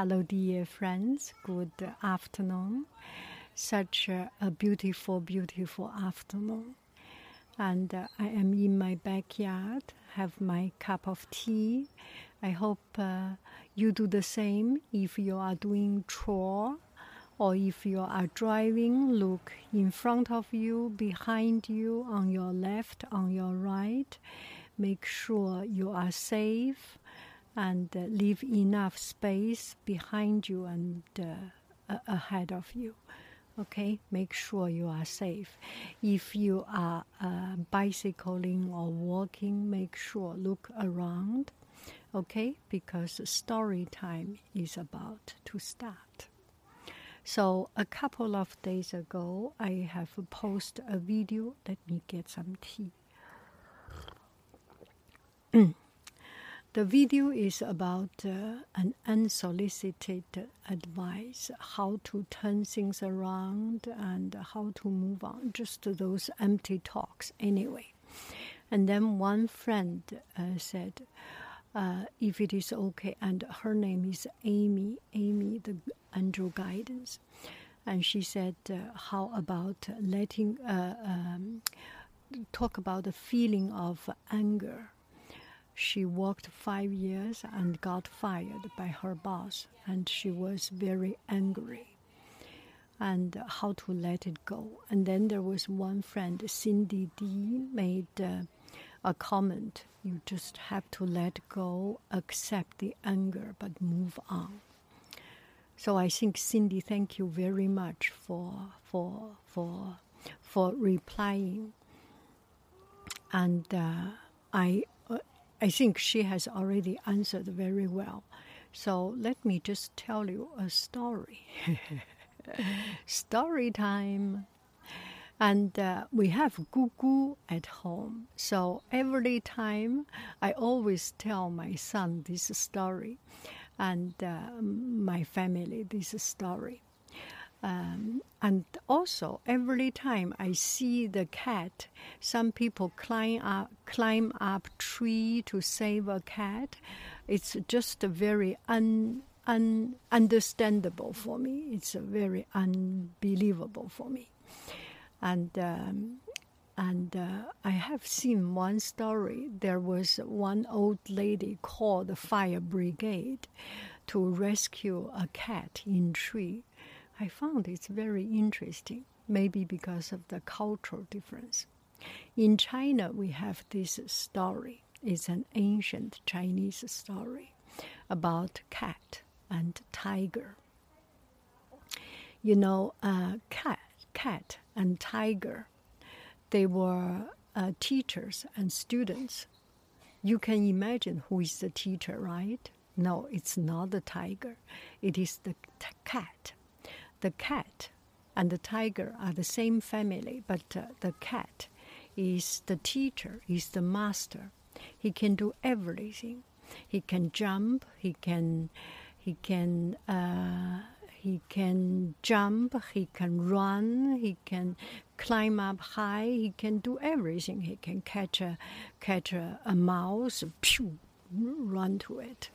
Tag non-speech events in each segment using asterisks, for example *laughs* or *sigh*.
Hello, dear friends. Good afternoon. Such a, a beautiful, beautiful afternoon. And uh, I am in my backyard, have my cup of tea. I hope uh, you do the same if you are doing chore or if you are driving, look in front of you, behind you, on your left, on your right. Make sure you are safe and uh, leave enough space behind you and uh, ahead of you. Okay, make sure you are safe. If you are uh, bicycling or walking, make sure look around. Okay, because story time is about to start. So a couple of days ago, I have posted a video. Let me get some tea. *clears throat* The video is about uh, an unsolicited advice, how to turn things around and how to move on, just those empty talks anyway. And then one friend uh, said, uh, if it is okay, and her name is Amy, Amy, the angel guidance. And she said, uh, how about letting, uh, um, talk about the feeling of anger she worked five years and got fired by her boss, and she was very angry. And how to let it go. And then there was one friend, Cindy D, made uh, a comment you just have to let go, accept the anger, but move on. So I think Cindy, thank you very much for for for for replying. And uh, I I think she has already answered very well. So let me just tell you a story. *laughs* story time. And uh, we have Gugu at home. So every time I always tell my son this story and uh, my family this story. Um, and also, every time I see the cat, some people climb up, climb up tree to save a cat. It's just very un, un, understandable for me. It's very unbelievable for me. And um, and uh, I have seen one story. There was one old lady called the fire brigade to rescue a cat in tree I found it's very interesting, maybe because of the cultural difference. In China, we have this story. It's an ancient Chinese story about cat and tiger. You know, uh, cat, cat and tiger, they were uh, teachers and students. You can imagine who is the teacher, right? No, it's not the tiger. It is the t- cat the cat and the tiger are the same family, but uh, the cat is the teacher, is the master. He can do everything. He can jump. He can, he can, uh, he can jump. He can run. He can climb up high. He can do everything. He can catch a, catch a, a mouse. Pew, run to it,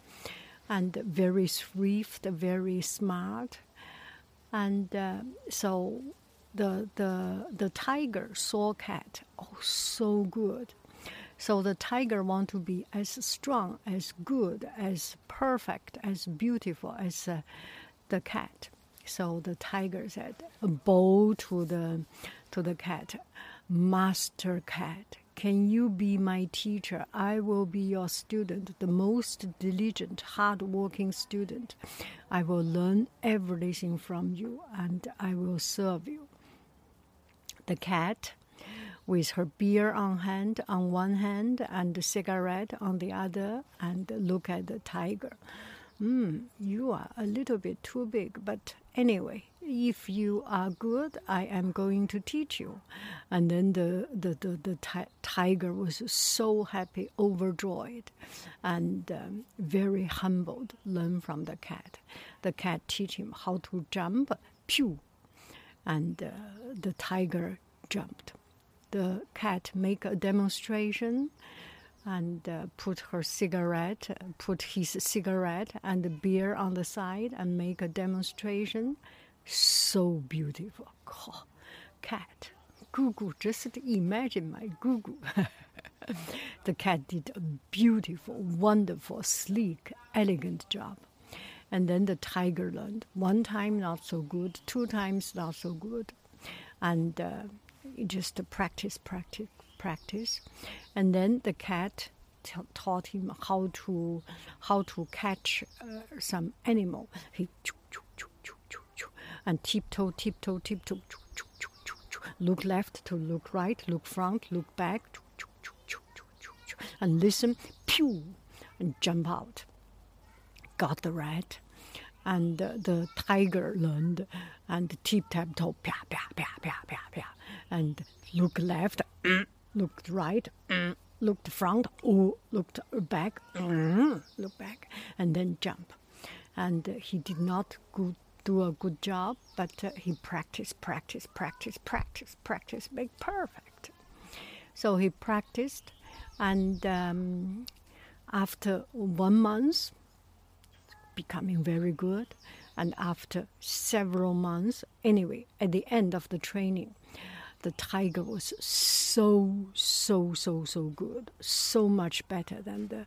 and very swift, very smart, and uh, so the the the tiger saw cat. Oh, so good. So the tiger want to be as strong, as good, as perfect, as beautiful as uh, the cat. So the tiger said, bow to the to the cat, Master Cat, can you be my teacher? I will be your student, the most diligent, hard-working student. I will learn everything from you, and I will serve you. The cat with her beer on hand on one hand and a cigarette on the other and look at the tiger. Hmm, you are a little bit too big, but anyway, if you are good, I am going to teach you. And then the, the, the, the ti- tiger was so happy, overjoyed, and um, very humbled, learn from the cat. The cat teach him how to jump, pew, and uh, the tiger jumped. The cat make a demonstration and uh, put her cigarette, put his cigarette and the beer on the side and make a demonstration. So beautiful. Oh, cat. Gugu, just imagine my Gugu. *laughs* the cat did a beautiful, wonderful, sleek, elegant job. And then the tiger learned. One time not so good, two times not so good. And uh, just practice, practice, practice. And then the cat t- taught him how to how to catch uh, some animal. He and tiptoe, tiptoe, tiptoe, look left to look right, look front, look back, and listen, pew, and jump out. Got the rat and the tiger learned and tip tap toe pia pia pia pia pia pia. And look left *clears throat* looked right *clears throat* looked front oh looked back *clears throat* look back and then jump. And he did not go, do a good job but uh, he practiced practiced practiced practiced practiced make perfect so he practiced and um, after one month becoming very good. And after several months, anyway, at the end of the training, the tiger was so, so, so, so good, so much better than the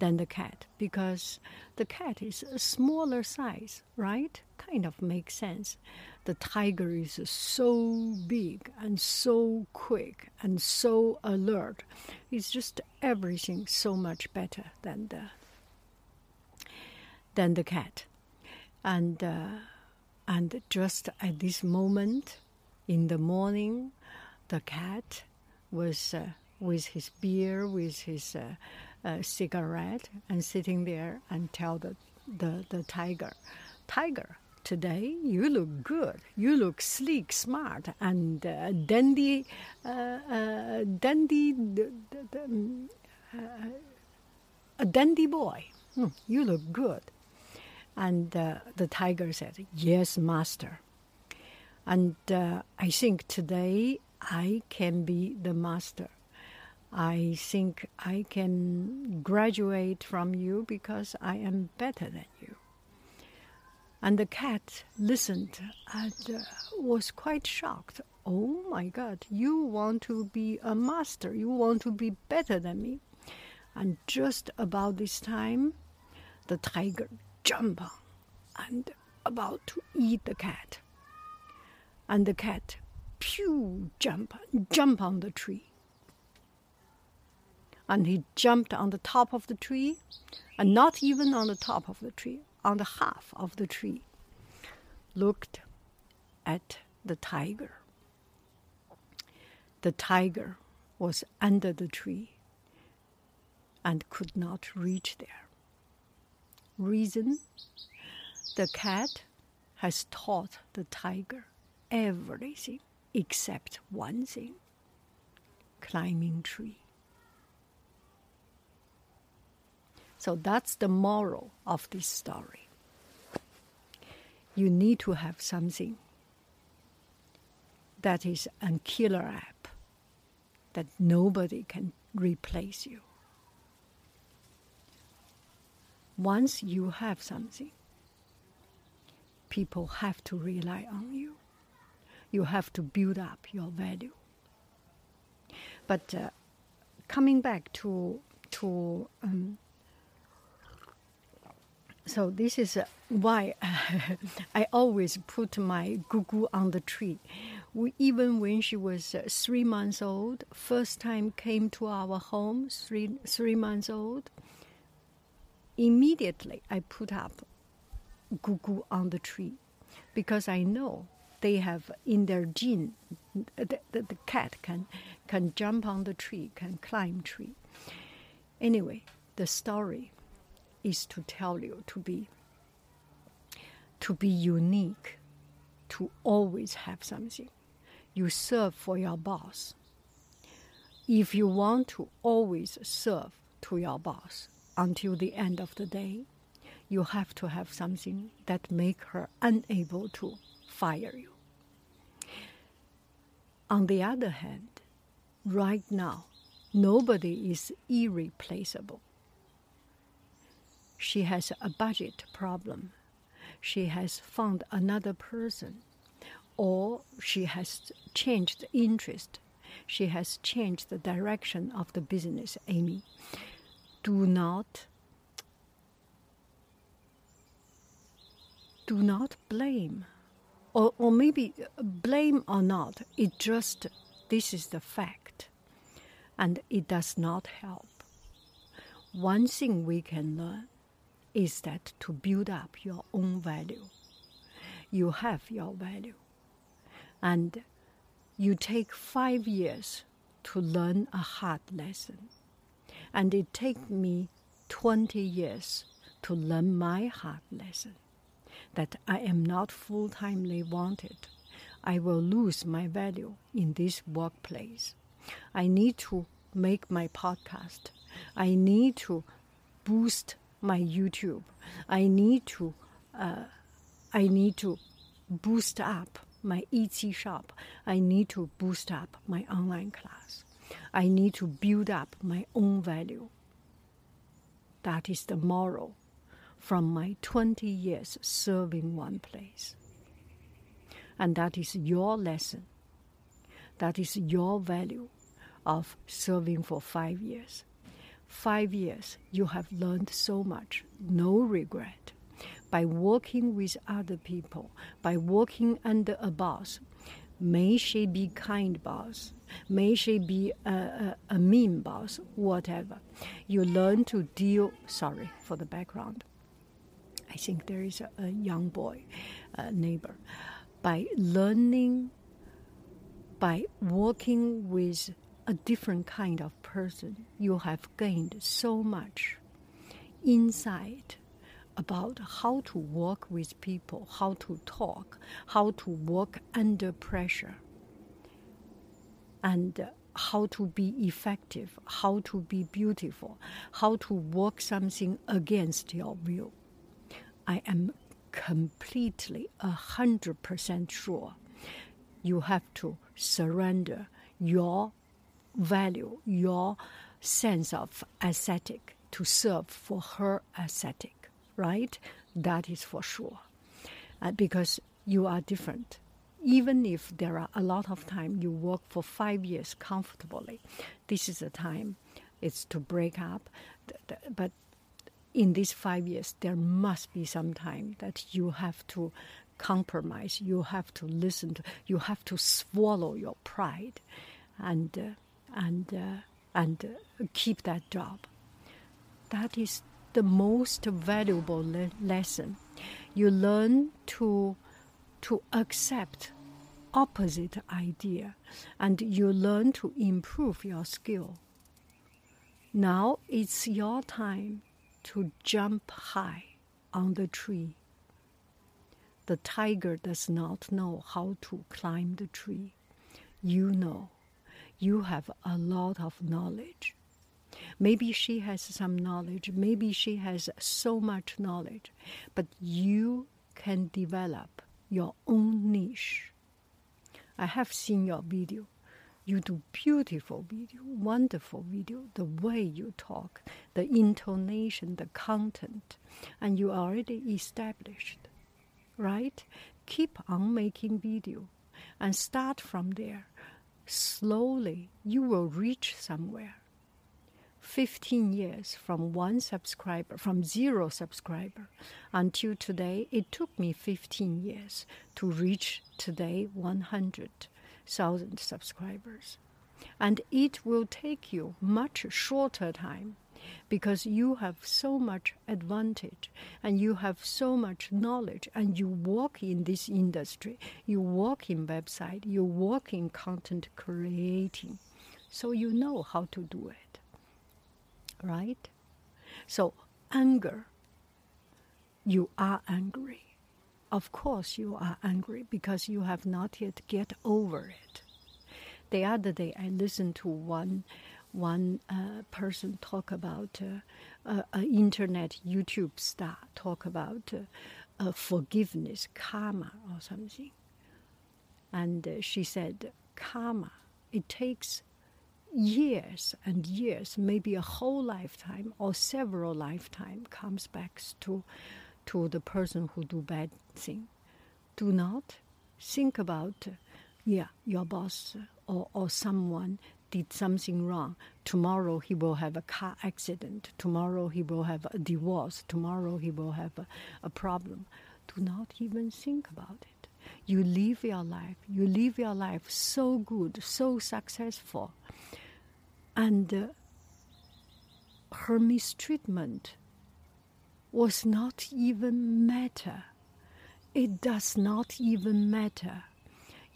than the cat because the cat is a smaller size, right? Kind of makes sense. The tiger is so big and so quick and so alert. It's just everything so much better than the than the cat. And, uh, and just at this moment in the morning, the cat was uh, with his beer, with his uh, uh cigarette, and sitting there and tell the, the, the tiger, Tiger, today you look good. You look sleek, smart, and uh, dandy, uh, uh, dandy, um, uh, a dandy boy. Hmm, you look good. And uh, the tiger said, Yes, master. And uh, I think today I can be the master. I think I can graduate from you because I am better than you. And the cat listened and uh, was quite shocked. Oh my God, you want to be a master, you want to be better than me. And just about this time, the tiger jumped on and about to eat the cat. And the cat, pew, jump, jump on the tree. And he jumped on the top of the tree, and not even on the top of the tree, on the half of the tree, looked at the tiger. The tiger was under the tree and could not reach there. Reason the cat has taught the tiger everything except one thing climbing tree. So that's the moral of this story. You need to have something that is a killer app that nobody can replace you. Once you have something, people have to rely on you. You have to build up your value. But uh, coming back to to um, so this is uh, why *laughs* I always put my gugu on the tree. We, even when she was uh, three months old, first time came to our home, three three months old. Immediately, I put up gugu on the tree because I know they have in their gene the, the, the cat can can jump on the tree, can climb tree. Anyway, the story is to tell you to be to be unique, to always have something. You serve for your boss. If you want to always serve to your boss until the end of the day, you have to have something that make her unable to fire you. On the other hand, right now, nobody is irreplaceable. She has a budget problem. She has found another person, or she has changed interest. She has changed the direction of the business, Amy. Do not do not blame or, or maybe blame or not it just this is the fact and it does not help one thing we can learn is that to build up your own value you have your value and you take five years to learn a hard lesson and it take me 20 years to learn my hard lesson that I am not full timely wanted. I will lose my value in this workplace. I need to make my podcast. I need to boost my YouTube. I need to uh, I need to boost up my Etsy shop. I need to boost up my online class. I need to build up my own value. That is the moral from my 20 years serving one place. And that is your lesson. That is your value of serving for five years. Five years, you have learned so much, no regret. By working with other people, by working under a boss, may she be kind boss, may she be a, a, a mean boss, whatever. You learn to deal, sorry for the background I think there is a, a young boy, a neighbor. By learning, by working with a different kind of person, you have gained so much insight about how to work with people, how to talk, how to work under pressure, and how to be effective, how to be beautiful, how to work something against your will. I am completely a hundred percent sure you have to surrender your value, your sense of aesthetic to serve for her aesthetic, right? That is for sure. Uh, because you are different. Even if there are a lot of time you work for five years comfortably, this is the time it's to break up. But in these five years, there must be some time that you have to compromise. You have to listen to. You have to swallow your pride, and uh, and uh, and uh, keep that job. That is the most valuable le- lesson. You learn to to accept opposite idea, and you learn to improve your skill. Now it's your time to jump high on the tree. The tiger does not know how to climb the tree. You know. You have a lot of knowledge. Maybe she has some knowledge, maybe she has so much knowledge, but you can develop your own niche. I have seen your video. You do beautiful video, wonderful video, the way you talk, the intonation, the content, and you already established, right? Keep on making video and start from there. Slowly, you will reach somewhere. 15 years from one subscriber, from zero subscriber until today, it took me 15 years to reach today 100,000 subscribers. And it will take you much shorter time because you have so much advantage and you have so much knowledge and you work in this industry, you work in website, you work in content creating. So you know how to do it right? So, anger, you are angry. Of course, you are angry because you have not yet get over it. The other day, I listened to one one uh, person talk about uh, an internet YouTube star talk about uh, forgiveness, karma, or something. And uh, she said, karma, it takes years and years, maybe a whole lifetime or several lifetime, comes back to to the person who do bad thing. Do not think about, yeah, your boss or, or someone did something wrong. Tomorrow he will have a car accident. Tomorrow he will have a divorce. Tomorrow he will have a, a problem. Do not even think about it. You live your life. You live your life so good, so successful and uh, her mistreatment was not even matter. It does not even matter.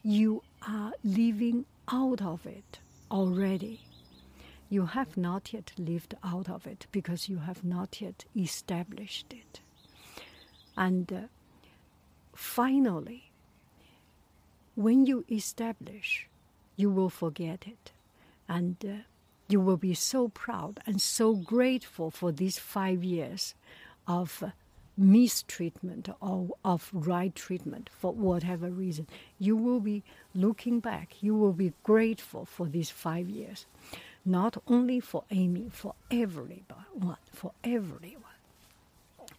You are living out of it already. You have not yet lived out of it because you have not yet established it. And uh, finally, when you establish, you will forget it. And uh, you will be so proud and so grateful for these five years of mistreatment or of right treatment for whatever reason. You will be looking back, you will be grateful for these five years. Not only for Amy, for everyone, for everyone.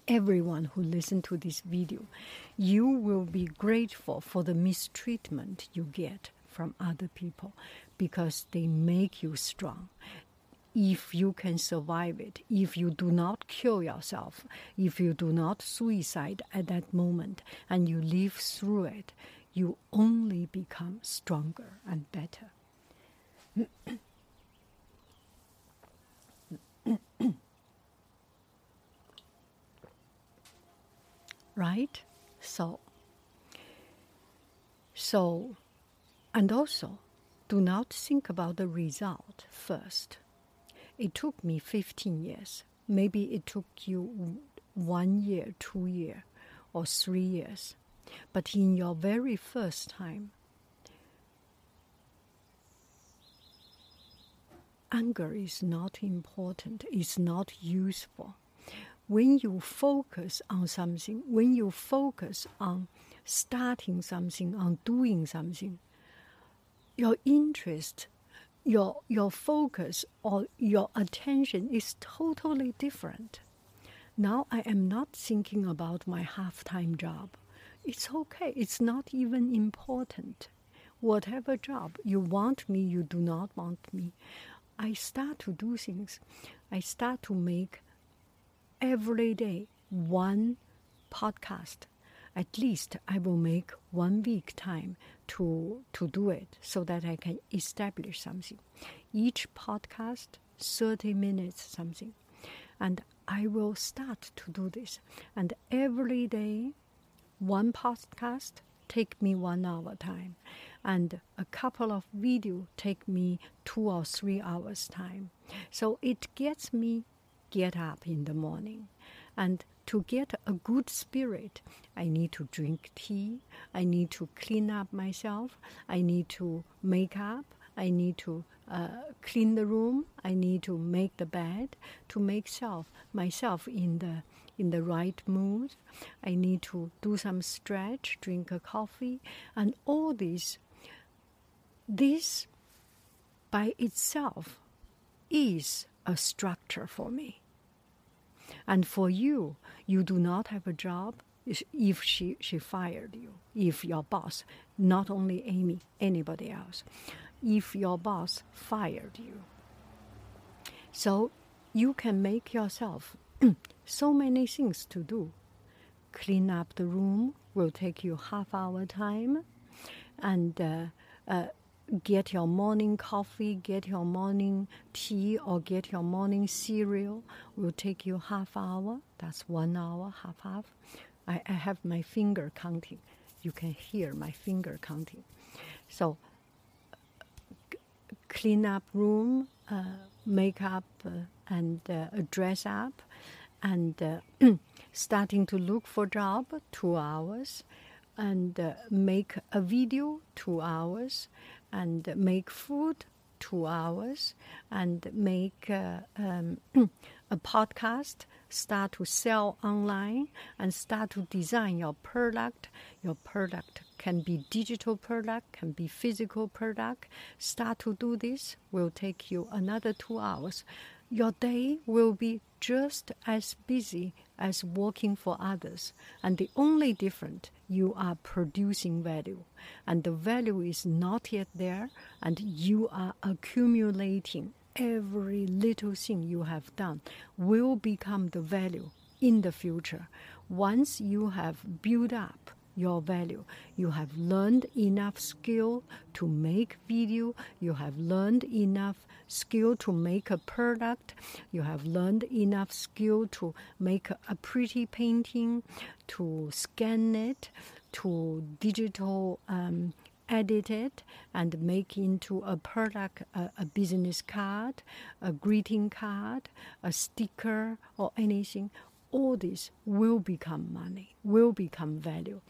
Everyone who listened to this video, you will be grateful for the mistreatment you get from other people because they make you strong. If you can survive it, if you do not kill yourself, if you do not suicide at that moment, and you live through it, you only become stronger and better. *coughs* right? So, so, and also, do not think about the result first. It took me 15 years. Maybe it took you one year, two years, or three years. But in your very first time, anger is not important, it's not useful. When you focus on something, when you focus on starting something, on doing something, your interest, your your focus or your attention is totally different. Now I am not thinking about my half-time job. It's okay. It's not even important. Whatever job you want me, you do not want me. I start to do things. I start to make every day one podcast at least I will make one week time to to do it so that I can establish something. Each podcast, 30 minutes something. And I will start to do this. And every day, one podcast take me one hour time. And a couple of video take me two or three hours time. So it gets me get up in the morning and to get a good spirit, I need to drink tea. I need to clean up myself. I need to make up. I need to uh, clean the room. I need to make the bed to make self myself in the in the right mood. I need to do some stretch, drink a coffee, and all this. This by itself is a structure for me. And for you, you do not have a job if she, she fired you, if your boss, not only Amy, anybody else, if your boss fired you. So you can make yourself *clears throat* so many things to do. Clean up the room will take you half hour time, and uh, uh, get your morning coffee, get your morning tea, or get your morning cereal will take you half hour. That's one hour, half half. I, I have my finger counting. You can hear my finger counting. So clean up room, uh, make up, uh, and uh, dress up, and uh, *clears throat* starting to look for job two hours, and uh, make a video two hours, and make food two hours and make uh, um, *clears throat* a podcast, start to sell online, and start to design your product. Your product can be digital product, can be physical product. Start to do this will take you another two hours. Your day will be just as busy as working for others, and the only difference you are producing value, and the value is not yet there, and you are accumulating every little thing you have done will become the value in the future. Once you have built up your value. You have learned enough skill to make video. You have learned enough skill to make a product. You have learned enough skill to make a pretty painting, to scan it, to digital um, edit it and make into a product, a, a, business card, a greeting card, a sticker, or anything. All this will become money, will become value.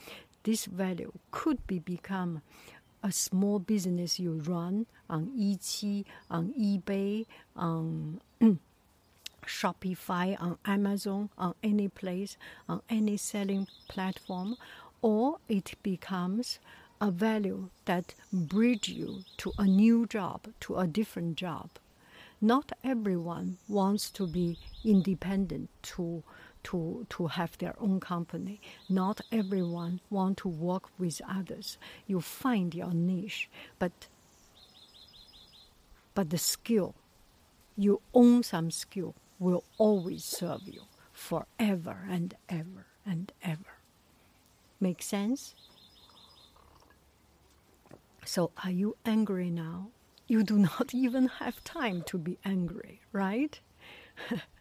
This value could be become a small business you run on Etsy, on eBay, on *clears throat* Shopify, on Amazon, on any place, on any selling platform, or it becomes a value that bridge you to a new job, to a different job. Not everyone wants to be independent to to to have their own company. Not everyone want to work with others. You find your niche, but but the skill, you own some skill, will always serve you forever and ever and ever. Make sense? So, are you angry now? You do *laughs* not even have time to be angry, right? *laughs*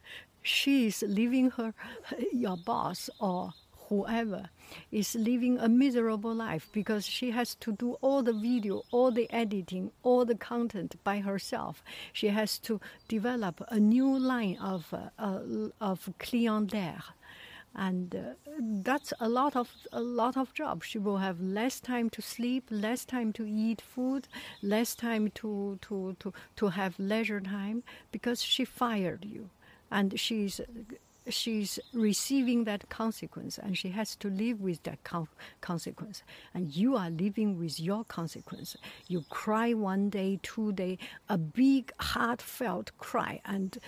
she is living her, your boss or whoever is living a miserable life because she has to do all the video, all the editing, all the content by herself. She has to develop a new line of uh, uh, of clientele, and uh, that's a lot of a lot of job. She will have less time to sleep, less time to eat food, less time to to to to have leisure time because she fired you and she's she's receiving that consequence and she has to live with that con- consequence. And you are living with your consequence. You cry one day two day a big heartfelt cry and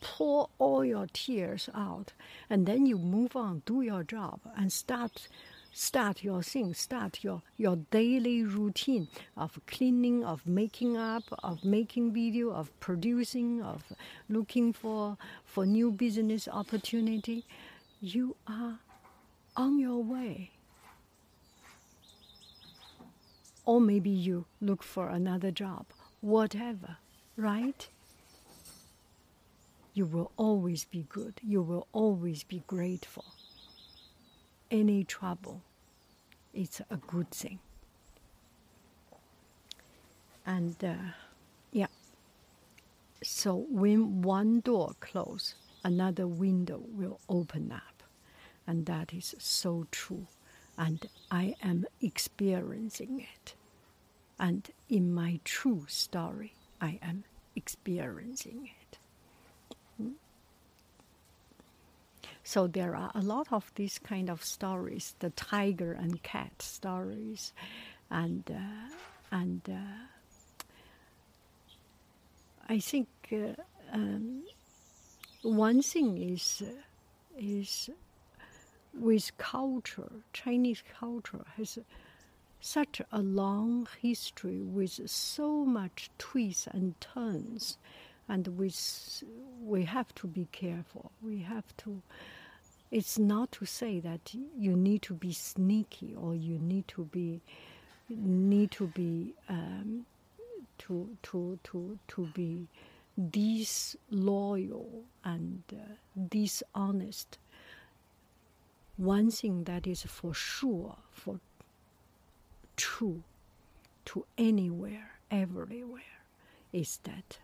pour all your tears out. And then you move on do your job and start start your thing, start your, your daily routine of cleaning, of making up, of making video, of producing, of looking for, for new business opportunity, you are on your way. Or maybe you look for another job, whatever, right? You will always be good. You will always be grateful. Any trouble it's a good thing. And uh, yeah, so when one door closes, another window will open up. And that is so true. And I am experiencing it. And in my true story, I am experiencing it. Hmm? So there are a lot of these kind of stories, the tiger and cat stories, and uh, and uh, I think uh, um, one thing is is with culture, Chinese culture has such a long history with so much twists and turns, and with we have to be careful. We have to. It's not to say that you need to be sneaky or you need to be need to be um, to to to to be disloyal and uh, dishonest. One thing that is for sure, for true to anywhere, everywhere, is that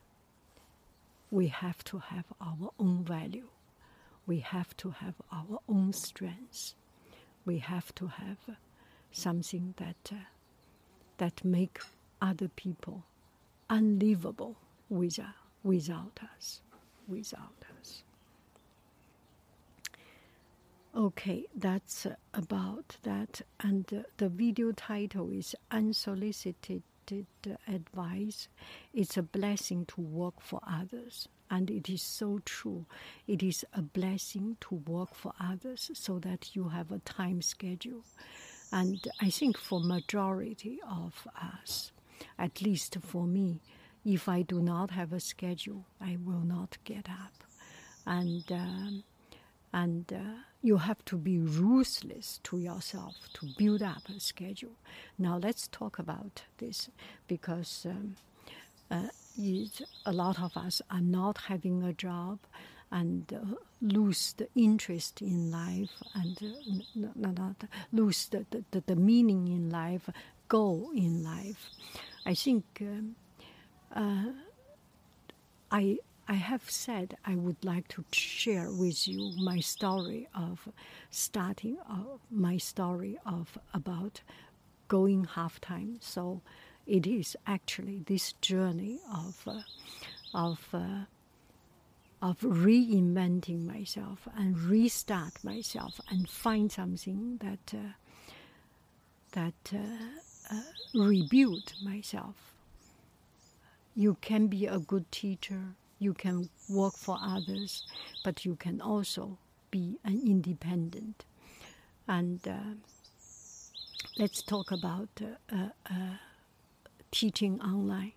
we have to have our own value. We have to have our own strengths. We have to have something that uh, that make other people unlivable without without us, without us. Okay, that's about that. And uh, the video title is Unsolicited Advice. It's a blessing to work for others. And it is so true. It is a blessing to work for others so that you have a time schedule. And I think for majority of us, at least for me, if I do not have a schedule, I will not get up. And um, and uh, you have to be ruthless to yourself to build up a schedule. Now let's talk about this because um, uh, a lot of us are not having a job and uh, lose the interest in life and uh, not lose the, the, the, meaning in life, goal in life. I think um, uh, I I have said I would like to share with you my story of starting uh, my story of about going half time. So it is actually this journey of uh, of uh, of reinventing myself and restart myself and find something that uh, that uh, uh, rebuild myself. You can be a good teacher you can work for others, but you can also be an independent. And uh, let's talk about uh, uh, uh teaching online.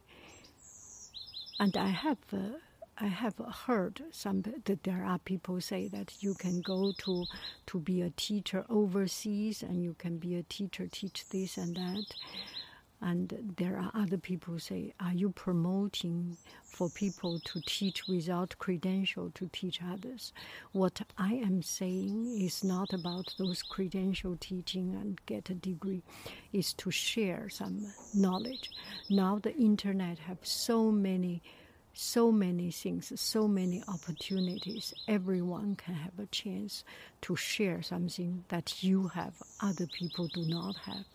And I have uh, I have heard some that there are people say that you can go to to be a teacher overseas and you can be a teacher teach this and that and there are other people who say, Are you promoting for people to teach without credential to teach others? What I am saying is not about those credential teaching and get a degree, is to share some knowledge. Now the internet have so many so many things, so many opportunities. Everyone can have a chance to share something that you have, other people do not have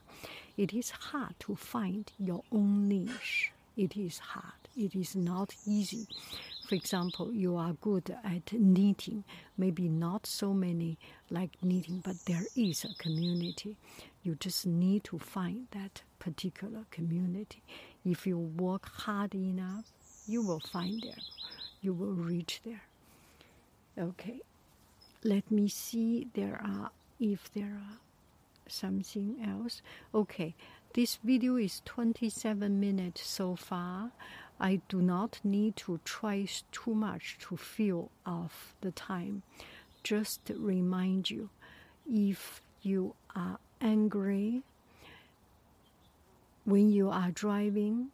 it is hard to find your own niche. It is hard. It is not easy. For example, you are good at knitting, maybe not so many like knitting, but there is a community. You just need to find that particular community. If you work hard enough, you will find there. You will reach there. Okay. Let me see there are if there are something else. Okay, this video is 27 minutes so far. I do not need to try too much to fill off the time. Just remind you if you are angry when you are driving,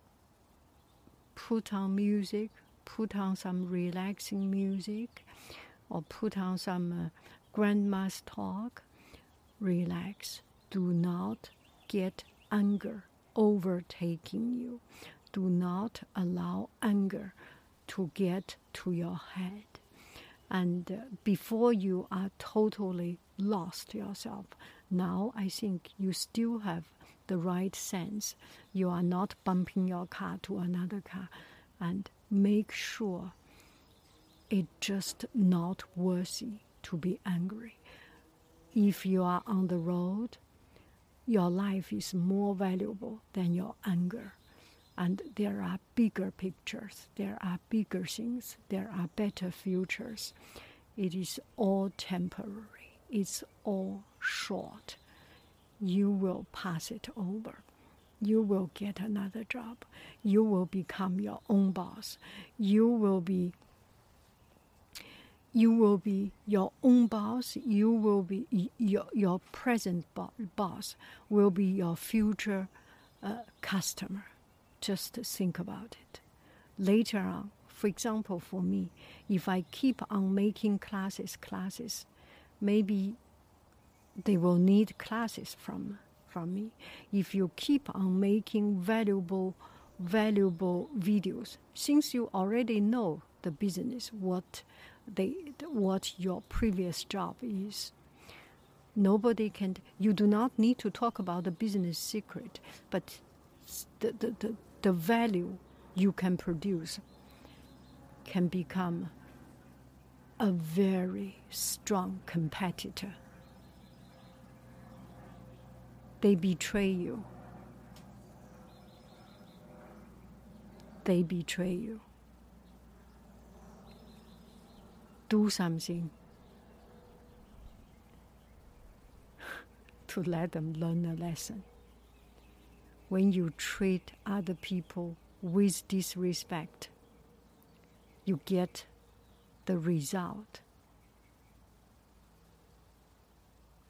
put on music, put on some relaxing music, or put on some uh, grandma's talk, relax do not get anger overtaking you. Do not allow anger to get to your head. And uh, before you are totally lost yourself, now I think you still have the right sense. You are not bumping your car to another car. and make sure it's just not worthy to be angry. If you are on the road, your life is more valuable than your anger. And there are bigger pictures, there are bigger things, there are better futures. It is all temporary, it's all short. You will pass it over. You will get another job. You will become your own boss. You will be you will be your own boss. You will be your your present boss will be your future uh, customer. Just think about it. Later on, for example, for me, if I keep on making classes, classes, maybe they will need classes from from me. If you keep on making valuable valuable videos, since you already know the business, what they what your previous job is. Nobody can. You do not need to talk about the business secret, but the the, the, the value you can produce can become a very strong competitor. They betray you. They betray you. Do something *laughs* to let them learn a lesson. When you treat other people with disrespect, you get the result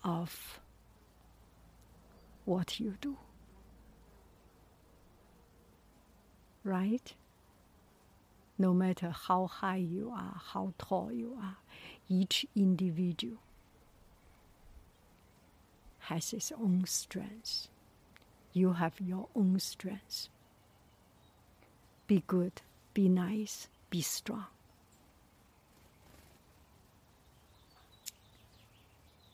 of what you do. Right? No matter how high you are, how tall you are, each individual has its own strength. You have your own strength. Be good, be nice, be strong.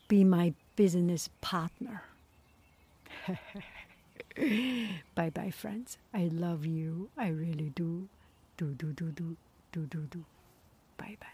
Be my business partner. *laughs* bye bye, friends. I love you. I really do 嘟嘟嘟嘟嘟嘟嘟拜拜。